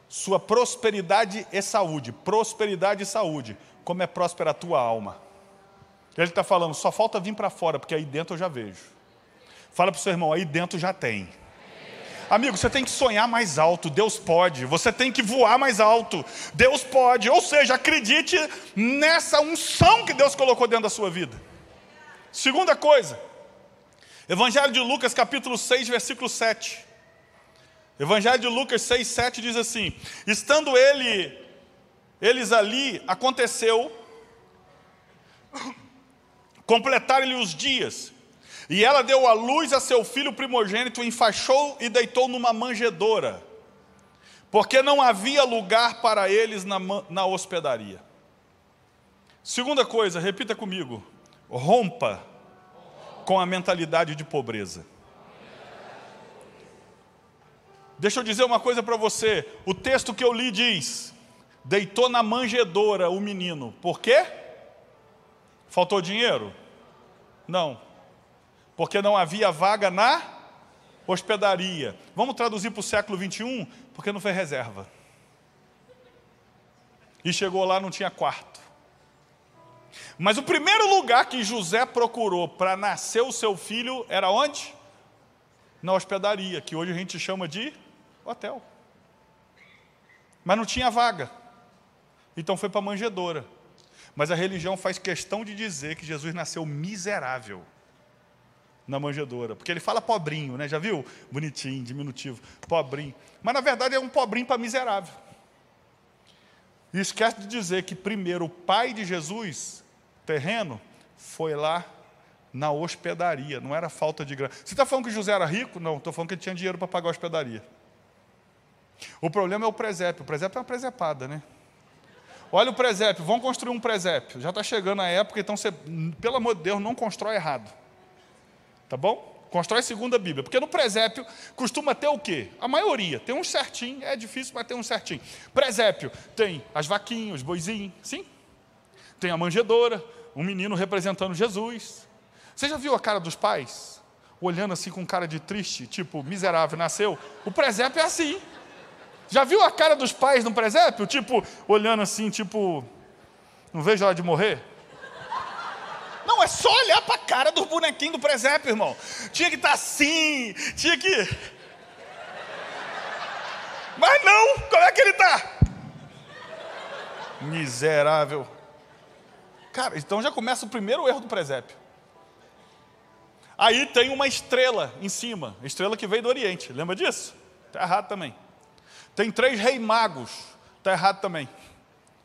sua prosperidade e saúde, prosperidade e saúde, como é próspera a tua alma. Ele está falando, só falta vir para fora, porque aí dentro eu já vejo. Fala para o seu irmão, aí dentro já tem. Amigo, você tem que sonhar mais alto, Deus pode. Você tem que voar mais alto, Deus pode. Ou seja, acredite nessa unção que Deus colocou dentro da sua vida. Segunda coisa, Evangelho de Lucas, capítulo 6, versículo 7. Evangelho de Lucas 6, 7 diz assim: Estando ele, eles ali, aconteceu completaram-lhe os dias. E ela deu à luz a seu filho primogênito, enfaixou e deitou numa manjedoura, porque não havia lugar para eles na, na hospedaria. Segunda coisa, repita comigo: rompa com a mentalidade de pobreza. Deixa eu dizer uma coisa para você: o texto que eu li diz: deitou na manjedoura o menino, por quê? Faltou dinheiro? Não. Porque não havia vaga na hospedaria. Vamos traduzir para o século 21? Porque não foi reserva. E chegou lá, não tinha quarto. Mas o primeiro lugar que José procurou para nascer o seu filho era onde? Na hospedaria, que hoje a gente chama de hotel. Mas não tinha vaga. Então foi para a manjedoura. Mas a religião faz questão de dizer que Jesus nasceu miserável na manjedoura. Porque ele fala pobrinho, né? Já viu? Bonitinho, diminutivo, pobrinho. Mas na verdade é um pobrinho para miserável. E esquece de dizer que primeiro o pai de Jesus, terreno, foi lá na hospedaria, não era falta de grana. Você está falando que José era rico? Não, estou falando que ele tinha dinheiro para pagar a hospedaria. O problema é o presépio. O presépio é uma presepada, né? Olha o presépio, vão construir um presépio. Já está chegando a época, então você, pelo amor de Deus, não constrói errado. Tá bom? Constrói segundo a Bíblia. Porque no presépio costuma ter o quê? A maioria. Tem um certinho, é difícil, mas tem um certinho. Presépio tem as vaquinhas, os boizinhos, sim? Tem a manjedoura, um menino representando Jesus. Você já viu a cara dos pais? Olhando assim com cara de triste, tipo, miserável, nasceu. O presépio é assim. Já viu a cara dos pais no presépio? Tipo, olhando assim, tipo, não vejo a hora de morrer? Não, é só olhar para a cara do bonequinho do presépio, irmão. Tinha que estar tá assim, tinha que. Mas não, como é que ele está? Miserável. Cara, então já começa o primeiro erro do presépio. Aí tem uma estrela em cima, estrela que veio do Oriente, lembra disso? Está errado também. Tem três rei magos. Está errado também.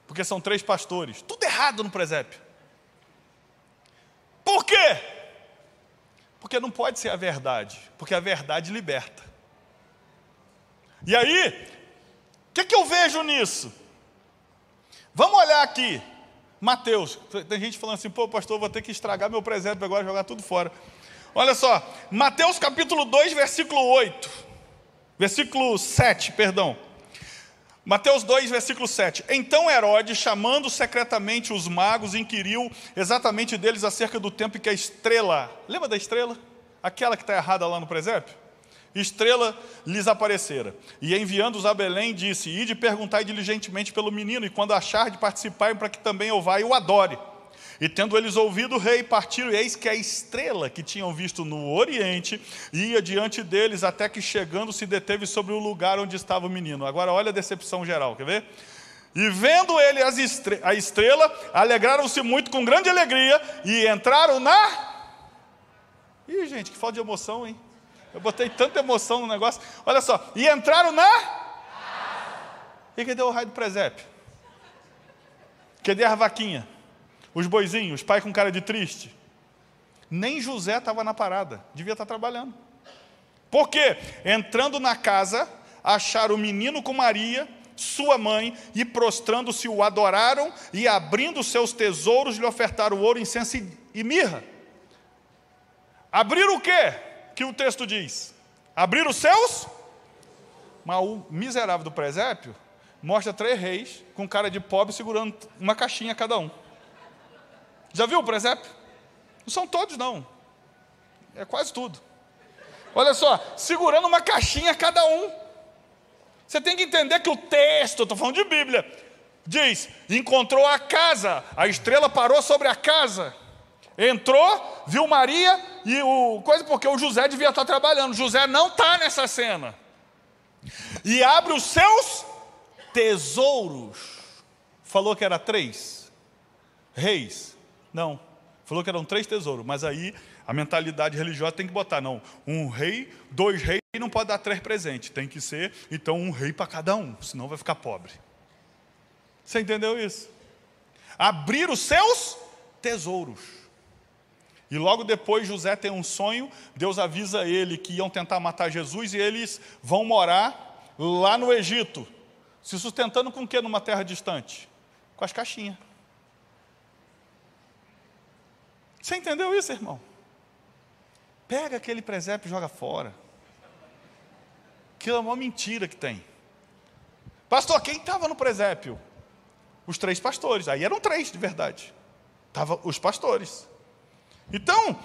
Porque são três pastores. Tudo errado no presépio. Por quê? Porque não pode ser a verdade. Porque a verdade liberta. E aí, o que, que eu vejo nisso? Vamos olhar aqui. Mateus, tem gente falando assim, pô, pastor, vou ter que estragar meu presépio agora, jogar tudo fora. Olha só, Mateus capítulo 2, versículo 8. Versículo 7, perdão. Mateus 2, versículo 7. Então Herodes, chamando secretamente os magos, inquiriu exatamente deles acerca do tempo em que a estrela, lembra da estrela? Aquela que está errada lá no presépio? Estrela lhes aparecera. E enviando-os a Belém, disse: Ide perguntai diligentemente pelo menino, e quando achar de participar, para que também eu vá e o adore. E tendo eles ouvido o rei, partiram, e eis que a estrela que tinham visto no oriente ia diante deles, até que chegando se deteve sobre o lugar onde estava o menino. Agora olha a decepção geral, quer ver? E vendo ele estre a estrela, alegraram-se muito com grande alegria e entraram na. Ih, gente, que falta de emoção, hein? Eu botei tanta emoção no negócio. Olha só, e entraram na. E cadê o raio do presépio? Cadê a vaquinha? Os boizinhos, pai com cara de triste. Nem José estava na parada, devia estar trabalhando. Por quê? Entrando na casa, acharam o menino com Maria, sua mãe, e prostrando-se o adoraram, e abrindo seus tesouros lhe ofertaram ouro, incenso e mirra. Abrir o quê? Que o texto diz? Abrir os seus? Mas o miserável do presépio mostra três reis com cara de pobre segurando uma caixinha cada um. Já viu o presépio? Não são todos, não. É quase tudo. Olha só, segurando uma caixinha cada um. Você tem que entender que o texto, estou falando de Bíblia, diz: encontrou a casa, a estrela parou sobre a casa, entrou, viu Maria e o coisa, porque o José devia estar trabalhando. José não está nessa cena. E abre os seus tesouros. Falou que era três reis. Não. Falou que eram três tesouros, mas aí a mentalidade religiosa tem que botar, não, um rei, dois reis não pode dar três presentes, tem que ser, então, um rei para cada um, senão vai ficar pobre. Você entendeu isso? Abrir os seus tesouros. E logo depois José tem um sonho, Deus avisa ele que iam tentar matar Jesus e eles vão morar lá no Egito, se sustentando com o que numa terra distante? Com as caixinhas. Você entendeu isso, irmão? Pega aquele presépio e joga fora. Aquilo é uma mentira que tem. Pastor, quem estava no presépio? Os três pastores. Aí eram três, de verdade. Estavam os pastores. Então,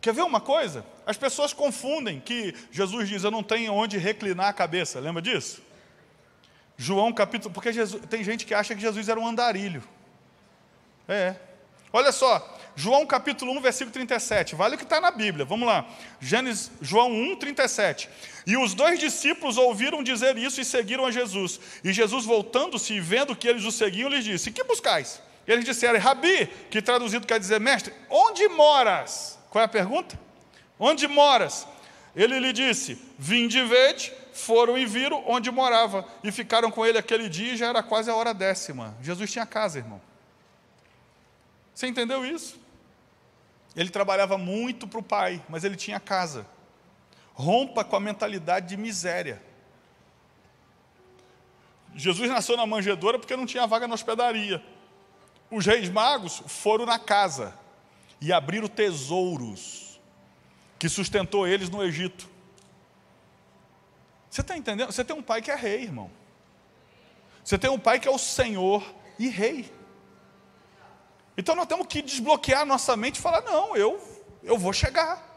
quer ver uma coisa? As pessoas confundem que Jesus diz: Eu não tenho onde reclinar a cabeça. Lembra disso? João capítulo. Porque Jesus, tem gente que acha que Jesus era um andarilho. É. Olha só, João capítulo 1, versículo 37. Vale o que está na Bíblia. Vamos lá. Gênesis, João 1, 37. E os dois discípulos ouviram dizer isso e seguiram a Jesus. E Jesus, voltando-se e vendo que eles o seguiam, lhes disse: Que buscais? Eles disseram: Rabi, que traduzido quer dizer mestre, onde moras? Qual é a pergunta? Onde moras? Ele lhe disse: Vinde vede, foram e viram onde morava, e ficaram com ele aquele dia, e já era quase a hora décima. Jesus tinha casa, irmão. Você entendeu isso? Ele trabalhava muito para o pai, mas ele tinha casa. Rompa com a mentalidade de miséria. Jesus nasceu na manjedoura porque não tinha vaga na hospedaria. Os reis magos foram na casa e abriram tesouros que sustentou eles no Egito. Você está entendendo? Você tem um pai que é rei, irmão. Você tem um pai que é o Senhor e rei. Então nós temos que desbloquear nossa mente e falar: não, eu, eu vou chegar.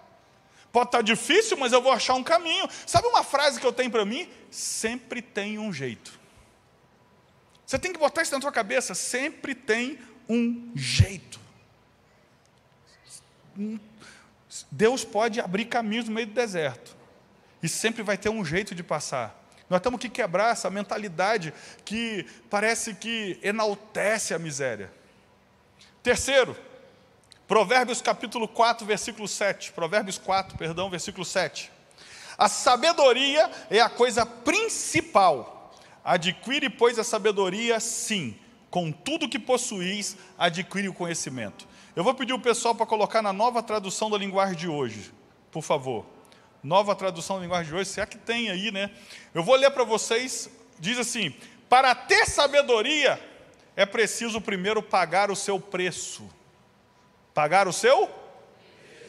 Pode estar difícil, mas eu vou achar um caminho. Sabe uma frase que eu tenho para mim? Sempre tem um jeito. Você tem que botar isso na tua cabeça: sempre tem um jeito. Deus pode abrir caminhos no meio do deserto. E sempre vai ter um jeito de passar. Nós temos que quebrar essa mentalidade que parece que enaltece a miséria. Terceiro, Provérbios capítulo 4, versículo 7. Provérbios 4, perdão, versículo 7. A sabedoria é a coisa principal. Adquire, pois, a sabedoria, sim. Com tudo que possuís, adquire o conhecimento. Eu vou pedir o pessoal para colocar na nova tradução da linguagem de hoje, por favor nova tradução da linguagem de hoje, se é que tem aí, né? Eu vou ler para vocês, diz assim: para ter sabedoria, é preciso primeiro pagar o seu preço. Pagar o seu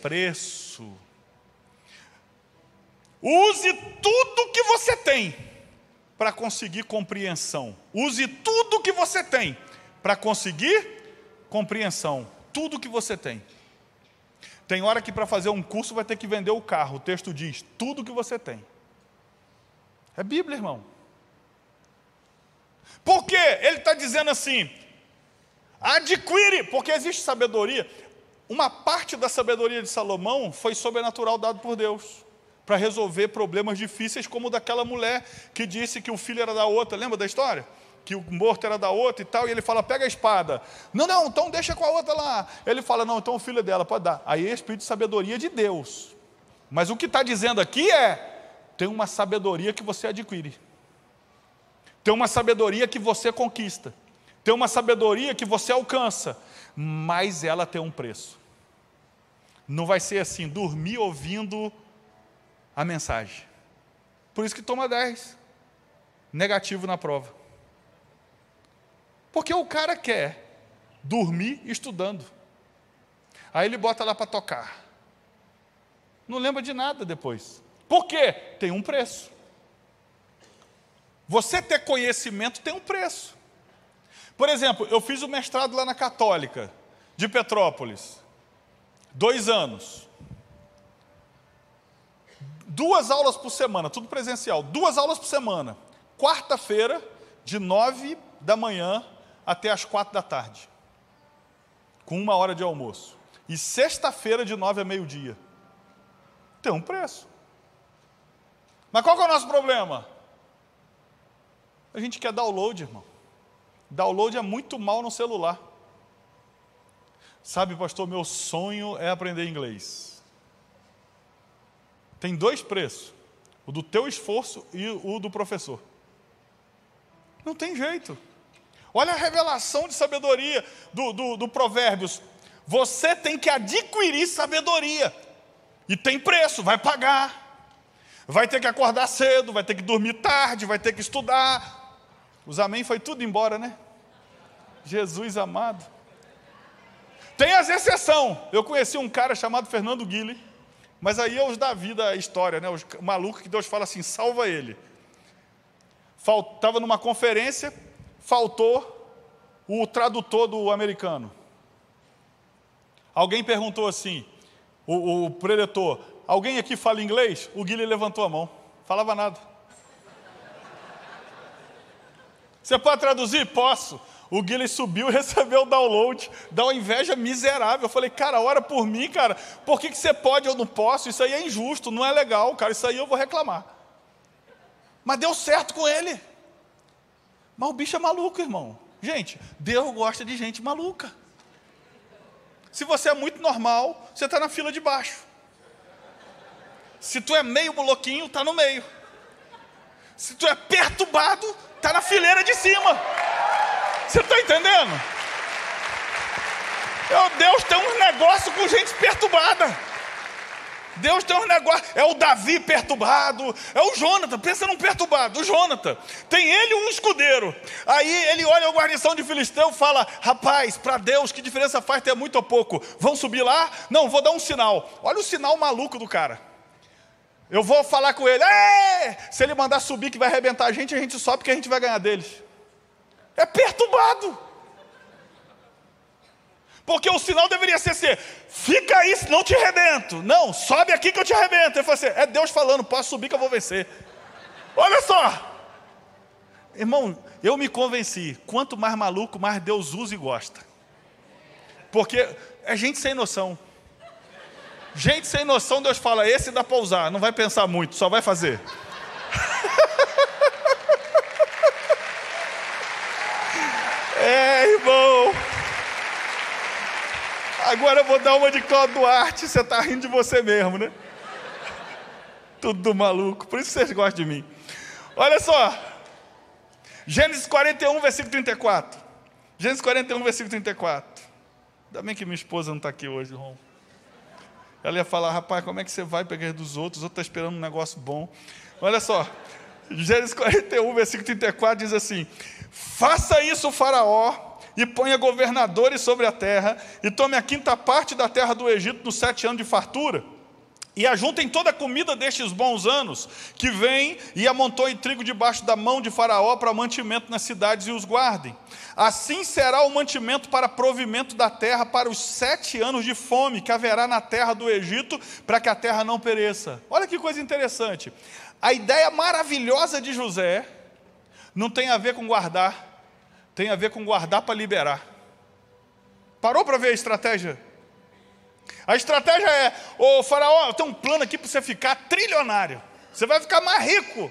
preço. Use tudo que você tem para conseguir compreensão. Use tudo que você tem para conseguir compreensão. Tudo que você tem. Tem hora que para fazer um curso vai ter que vender o carro. O texto diz: tudo que você tem. É Bíblia, irmão. Por quê? Ele está dizendo assim: adquire, porque existe sabedoria. Uma parte da sabedoria de Salomão foi sobrenatural dado por Deus para resolver problemas difíceis, como o daquela mulher que disse que o filho era da outra. Lembra da história? que o morto era da outra e tal, e ele fala, pega a espada. Não, não, então deixa com a outra lá. Ele fala, não, então o filho é dela, pode dar. Aí é espírito de sabedoria de Deus. Mas o que está dizendo aqui é, tem uma sabedoria que você adquire. Tem uma sabedoria que você conquista. Tem uma sabedoria que você alcança. Mas ela tem um preço. Não vai ser assim, dormir ouvindo a mensagem. Por isso que toma 10. Negativo na prova. Porque o cara quer dormir estudando. Aí ele bota lá para tocar. Não lembra de nada depois. Por quê? Tem um preço. Você ter conhecimento tem um preço. Por exemplo, eu fiz o mestrado lá na Católica, de Petrópolis. Dois anos. Duas aulas por semana, tudo presencial. Duas aulas por semana. Quarta-feira, de nove da manhã até as quatro da tarde, com uma hora de almoço. E sexta-feira, de nove a meio-dia. Tem um preço. Mas qual é o nosso problema? A gente quer download, irmão. Download é muito mal no celular. Sabe, pastor, meu sonho é aprender inglês. Tem dois preços: o do teu esforço e o do professor. Não tem jeito. Olha a revelação de sabedoria do, do, do Provérbios. Você tem que adquirir sabedoria. E tem preço, vai pagar. Vai ter que acordar cedo, vai ter que dormir tarde, vai ter que estudar. Os amém foi tudo embora, né? Jesus amado. Tem as exceções. Eu conheci um cara chamado Fernando Guille, mas aí é os da vida a história, né? Os malucos que Deus fala assim, salva ele. Estava numa conferência, faltou o tradutor do americano. Alguém perguntou assim, o, o preletor, alguém aqui fala inglês? O Guilherme levantou a mão, falava nada. Você pode traduzir? Posso. O Guilherme subiu e recebeu o download, dá uma inveja miserável. Eu falei, cara, ora por mim, cara. Por que, que você pode eu não posso? Isso aí é injusto, não é legal, cara. Isso aí eu vou reclamar. Mas deu certo com ele. Mas o bicho é maluco, irmão. Gente, Deus gosta de gente maluca. Se você é muito normal, você está na fila de baixo. Se tu é meio louquinho, está no meio. Se tu é perturbado, está na fileira de cima. Você está entendendo? Meu Deus, tem um negócio com gente perturbada. Deus tem um negócio. É o Davi perturbado. É o Jonathan. Pensa num perturbado. O Jonathan. Tem ele um escudeiro. Aí ele olha a guarnição de Filisteu e fala: Rapaz, para Deus, que diferença faz ter muito ou pouco? Vão subir lá? Não, vou dar um sinal. Olha o sinal maluco do cara. Eu vou falar com ele. Se ele mandar subir que vai arrebentar a gente, a gente sobe porque a gente vai ganhar deles. É perturbado. Porque o sinal deveria ser assim: fica aí, não te arrebento. Não, sobe aqui que eu te arrebento. Ele falou assim: é Deus falando, posso subir que eu vou vencer. Olha só. Irmão, eu me convenci: quanto mais maluco, mais Deus usa e gosta. Porque é gente sem noção. Gente sem noção, Deus fala: esse dá para usar, não vai pensar muito, só vai fazer. é, irmão. Agora eu vou dar uma de Cláudio Duarte, você está rindo de você mesmo, né? Tudo maluco, por isso vocês gostam de mim. Olha só, Gênesis 41, versículo 34. Gênesis 41, versículo 34. Ainda bem que minha esposa não está aqui hoje, Ron. Ela ia falar, rapaz, como é que você vai pegar dos outros? Os outros estão esperando um negócio bom. Olha só, Gênesis 41, versículo 34 diz assim: Faça isso, Faraó, e ponha governadores sobre a terra, e tome a quinta parte da terra do Egito nos sete anos de fartura, e ajuntem toda a comida destes bons anos, que vem e amontoe trigo debaixo da mão de Faraó para mantimento nas cidades e os guardem. Assim será o mantimento para provimento da terra para os sete anos de fome que haverá na terra do Egito, para que a terra não pereça. Olha que coisa interessante. A ideia maravilhosa de José não tem a ver com guardar, tem a ver com guardar para liberar. Parou para ver a estratégia? A estratégia é: ô Faraó, tem um plano aqui para você ficar trilionário. Você vai ficar mais rico.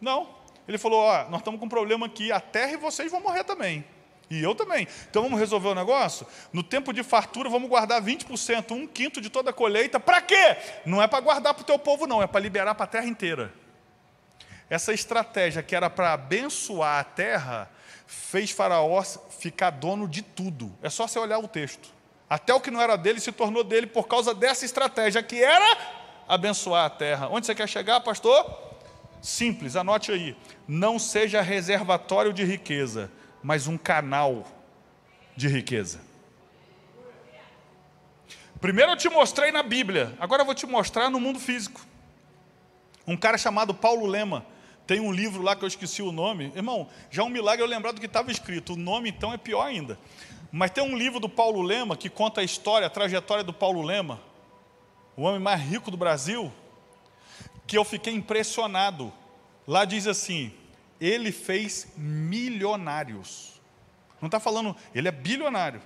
Não. Ele falou: ó, nós estamos com um problema aqui, a terra e vocês vão morrer também. E eu também. Então vamos resolver o negócio? No tempo de fartura, vamos guardar 20%, um quinto de toda a colheita. Para quê? Não é para guardar para o teu povo, não, é para liberar para a terra inteira. Essa estratégia que era para abençoar a terra, fez Faraó ficar dono de tudo. É só você olhar o texto. Até o que não era dele se tornou dele por causa dessa estratégia, que era abençoar a terra. Onde você quer chegar, pastor? Simples, anote aí. Não seja reservatório de riqueza, mas um canal de riqueza. Primeiro eu te mostrei na Bíblia, agora eu vou te mostrar no mundo físico. Um cara chamado Paulo Lema tem um livro lá que eu esqueci o nome. Irmão, já é um milagre eu lembrar do que estava escrito. O nome, então, é pior ainda. Mas tem um livro do Paulo Lema que conta a história, a trajetória do Paulo Lema, o homem mais rico do Brasil, que eu fiquei impressionado. Lá diz assim: ele fez milionários. Não está falando, ele é bilionário.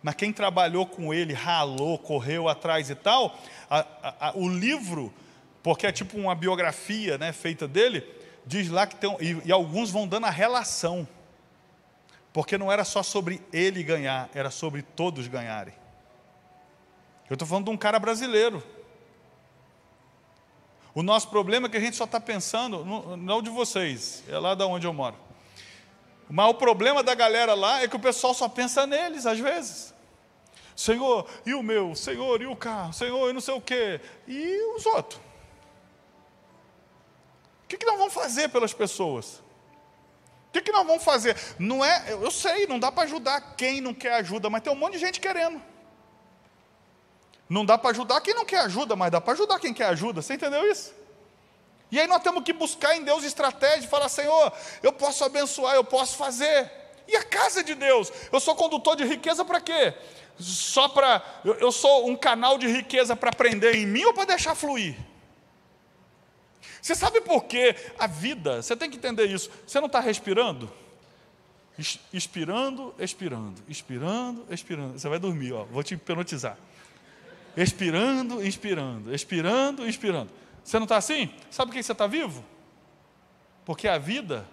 Mas quem trabalhou com ele, ralou, correu atrás e tal, a, a, a, o livro, porque é tipo uma biografia né, feita dele, diz lá que tem, e, e alguns vão dando a relação, porque não era só sobre ele ganhar, era sobre todos ganharem. Eu estou falando de um cara brasileiro. O nosso problema é que a gente só está pensando, não de vocês, é lá da onde eu moro. Mas o problema da galera lá é que o pessoal só pensa neles, às vezes. Senhor, e o meu? Senhor, e o carro? Senhor, e não sei o quê? E os outros? O que, que nós vamos fazer pelas pessoas? O que, que nós vamos fazer? Não é, eu sei, não dá para ajudar quem não quer ajuda, mas tem um monte de gente querendo. Não dá para ajudar quem não quer ajuda, mas dá para ajudar quem quer ajuda. Você entendeu isso? E aí nós temos que buscar em Deus estratégia e falar: Senhor, eu posso abençoar, eu posso fazer. E a casa de Deus? Eu sou condutor de riqueza para quê? Só para. Eu, eu sou um canal de riqueza para prender em mim ou para deixar fluir? Você sabe por que a vida, você tem que entender isso, você não está respirando? Expirando, expirando, expirando, expirando. Você vai dormir, ó. Vou te hipnotizar. Expirando, inspirando, expirando, inspirando. Você não está assim? Sabe por que você está vivo? Porque a vida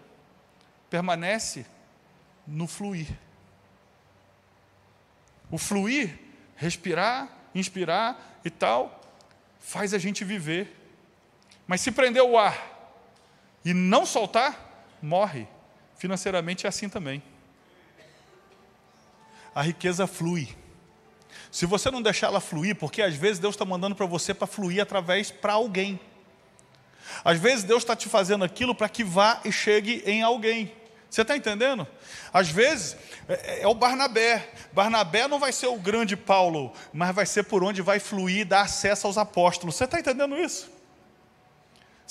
permanece no fluir. O fluir, respirar, inspirar e tal, faz a gente viver. Mas se prender o ar e não soltar, morre. Financeiramente é assim também. A riqueza flui. Se você não deixar ela fluir, porque às vezes Deus está mandando para você para fluir através para alguém. Às vezes Deus está te fazendo aquilo para que vá e chegue em alguém. Você está entendendo? Às vezes é, é, o Barnabé. Barnabé não vai ser o grande Paulo, mas vai ser por onde vai fluir dar acesso aos apóstolos. Você está entendendo isso?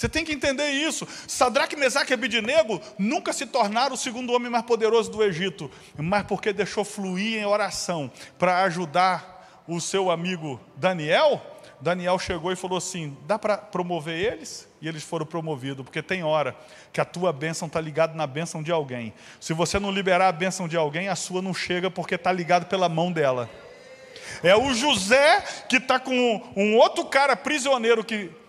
Você tem que entender isso. Sadraque, Mesaque e Abidinego nunca se tornaram o segundo homem mais poderoso do Egito, mas porque deixou fluir em oração para ajudar o seu amigo Daniel, Daniel chegou e falou assim: dá para promover eles? E eles foram promovidos, porque tem hora que a tua bênção está ligada na bênção de alguém. Se você não liberar a bênção de alguém, a sua não chega porque está ligado pela mão dela. É o José que está com um outro cara prisioneiro que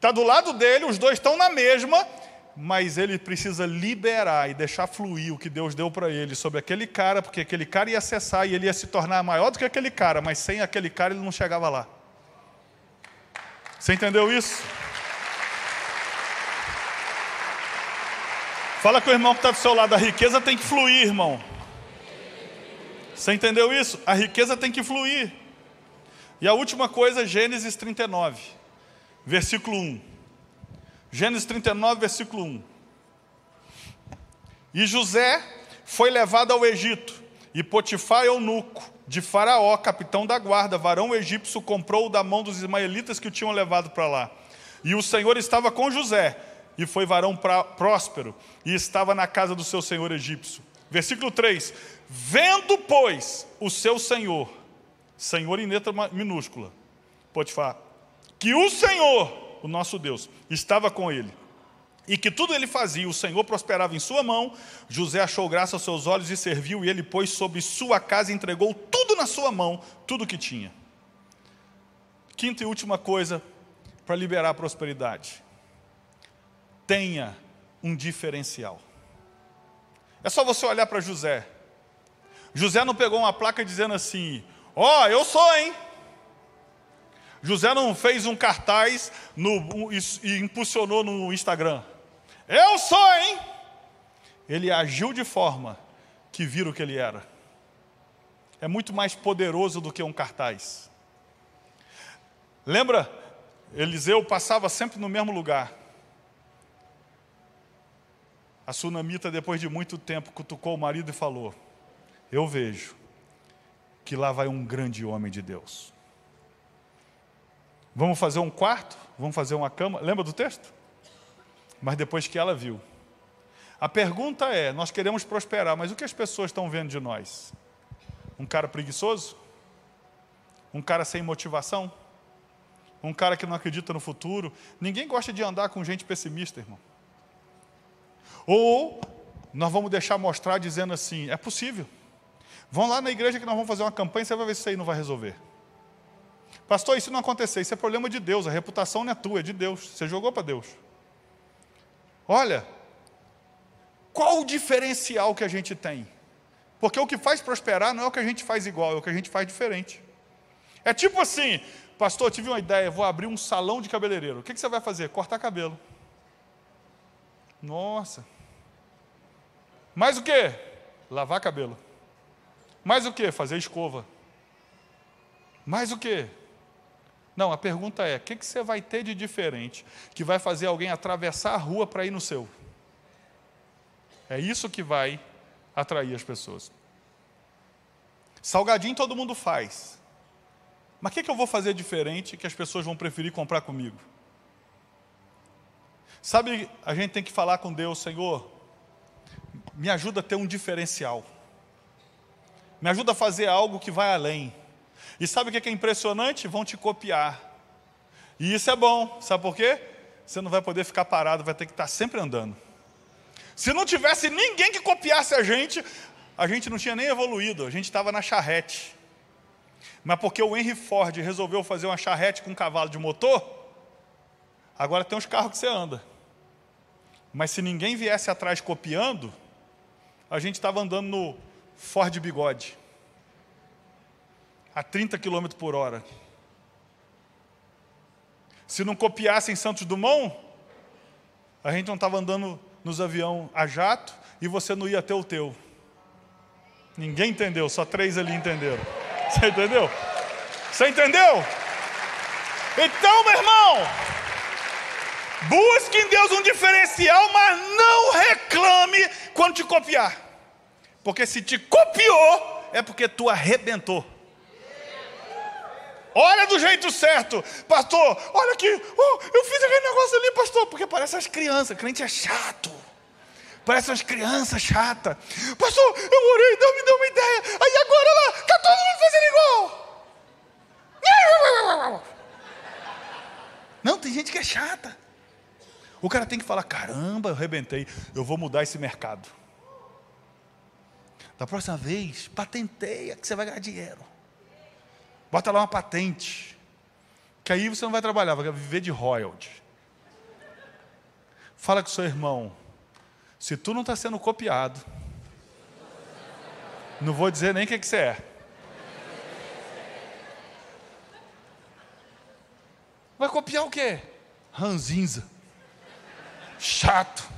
Está do lado dele, os dois estão na mesma, mas ele precisa liberar e deixar fluir o que Deus deu para ele sobre aquele cara, porque aquele cara ia acessar e ele ia se tornar maior do que aquele cara, mas sem aquele cara ele não chegava lá. Você entendeu isso? Fala com o irmão que está do seu lado, a riqueza tem que fluir, irmão. Você entendeu isso? A riqueza tem que fluir. E a última coisa, Gênesis 39 versículo 1. Gênesis 39, versículo 1. E José foi levado ao Egito, e Potifar, eunuco, de Faraó, capitão da guarda, varão egípcio, comprou-o da mão dos ismaelitas que o tinham levado para lá. E o Senhor estava com José, e foi varão próspero, e estava na casa do seu senhor egípcio. Versículo 3: Vendo, pois, o seu senhor, senhor em letra minúscula, Potifar, que o Senhor, o nosso Deus, estava com ele. E que tudo ele fazia, o Senhor prosperava em sua mão. José achou graça aos seus olhos e serviu, e ele pôs sobre sua casa e entregou tudo na sua mão, tudo que tinha. Quinta e última coisa para liberar a prosperidade: tenha um diferencial. É só você olhar para José. José não pegou uma placa dizendo assim: Ó, oh, eu sou, hein? José não fez um cartaz no, e impulsionou no Instagram. Eu sou, hein? Ele agiu de forma que viram que ele era. É muito mais poderoso do que um cartaz. Lembra? Eliseu passava sempre no mesmo lugar. A sunamita, depois de muito tempo, cutucou o marido e falou: Eu vejo que lá vai um grande homem de Deus. Vamos fazer um quarto? Vamos fazer uma cama? Lembra do texto? Mas depois que ela viu. A pergunta é: nós queremos prosperar, mas o que as pessoas estão vendo de nós? Um cara preguiçoso? Um cara sem motivação? Um cara que não acredita no futuro? Ninguém gosta de andar com gente pessimista, irmão. Ou nós vamos deixar mostrar dizendo assim: é possível. Vão lá na igreja que nós vamos fazer uma campanha, você vai ver se isso aí não vai resolver. Pastor, isso não aconteceu, isso é problema de Deus, a reputação não é tua, é de Deus. Você jogou para Deus. Olha, qual o diferencial que a gente tem? Porque o que faz prosperar não é o que a gente faz igual, é o que a gente faz diferente. É tipo assim, pastor, tive uma ideia, vou abrir um salão de cabeleireiro. O que você vai fazer? Cortar cabelo. Nossa. Mais o que? Lavar cabelo. Mais o que? Fazer escova. Mais o que? Não, a pergunta é: o que, que você vai ter de diferente que vai fazer alguém atravessar a rua para ir no seu? É isso que vai atrair as pessoas. Salgadinho todo mundo faz. Mas o que, que eu vou fazer diferente que as pessoas vão preferir comprar comigo? Sabe, a gente tem que falar com Deus, Senhor, me ajuda a ter um diferencial. Me ajuda a fazer algo que vai além. E sabe o que é impressionante? Vão te copiar. E isso é bom, sabe por quê? Você não vai poder ficar parado, vai ter que estar sempre andando. Se não tivesse ninguém que copiasse a gente, a gente não tinha nem evoluído, a gente estava na charrete. Mas porque o Henry Ford resolveu fazer uma charrete com um cavalo de motor, agora tem os carros que você anda. Mas se ninguém viesse atrás copiando, a gente estava andando no Ford Bigode, a 30 km por hora. Se não copiassem Santos Dumont, a gente não estava andando nos aviões a jato e você não ia ter o teu. Ninguém entendeu, só três ali entenderam. Você entendeu? Você entendeu? Então, meu irmão, busque em Deus um diferencial, mas não reclame quando te copiar. Porque se te copiou, é porque tu arrebentou. Olha do jeito certo, pastor. Olha aqui, oh, eu fiz aquele negócio ali, pastor, porque parece as crianças. Crente é chato. Parece umas crianças chatas. Pastor, eu orei, Deus me deu uma ideia. Aí agora lá, está todo mundo fazendo igual. Não, tem gente que é chata. O cara tem que falar: caramba, eu arrebentei, eu vou mudar esse mercado. Da próxima vez, patenteia que você vai ganhar dinheiro. Bota lá uma patente. Que aí você não vai trabalhar, vai viver de royalty. Fala com seu irmão. Se tu não está sendo copiado, não vou dizer nem o que, você é. Vai copiar o quê? Ranzinza. Chato.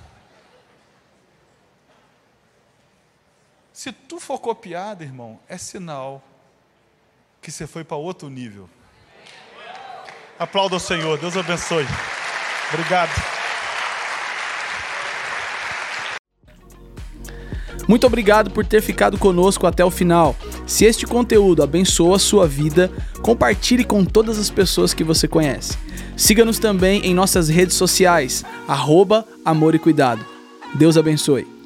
Se tu for copiado, irmão, é sinal que você foi para outro nível. Aplauda o Senhor, Deus abençoe. Obrigado. Muito obrigado por ter ficado conosco até o final. Se este conteúdo abençoa a sua vida, compartilhe com todas as pessoas que você conhece. Siga-nos também em nossas redes sociais, arroba Amor e Cuidado. Deus abençoe.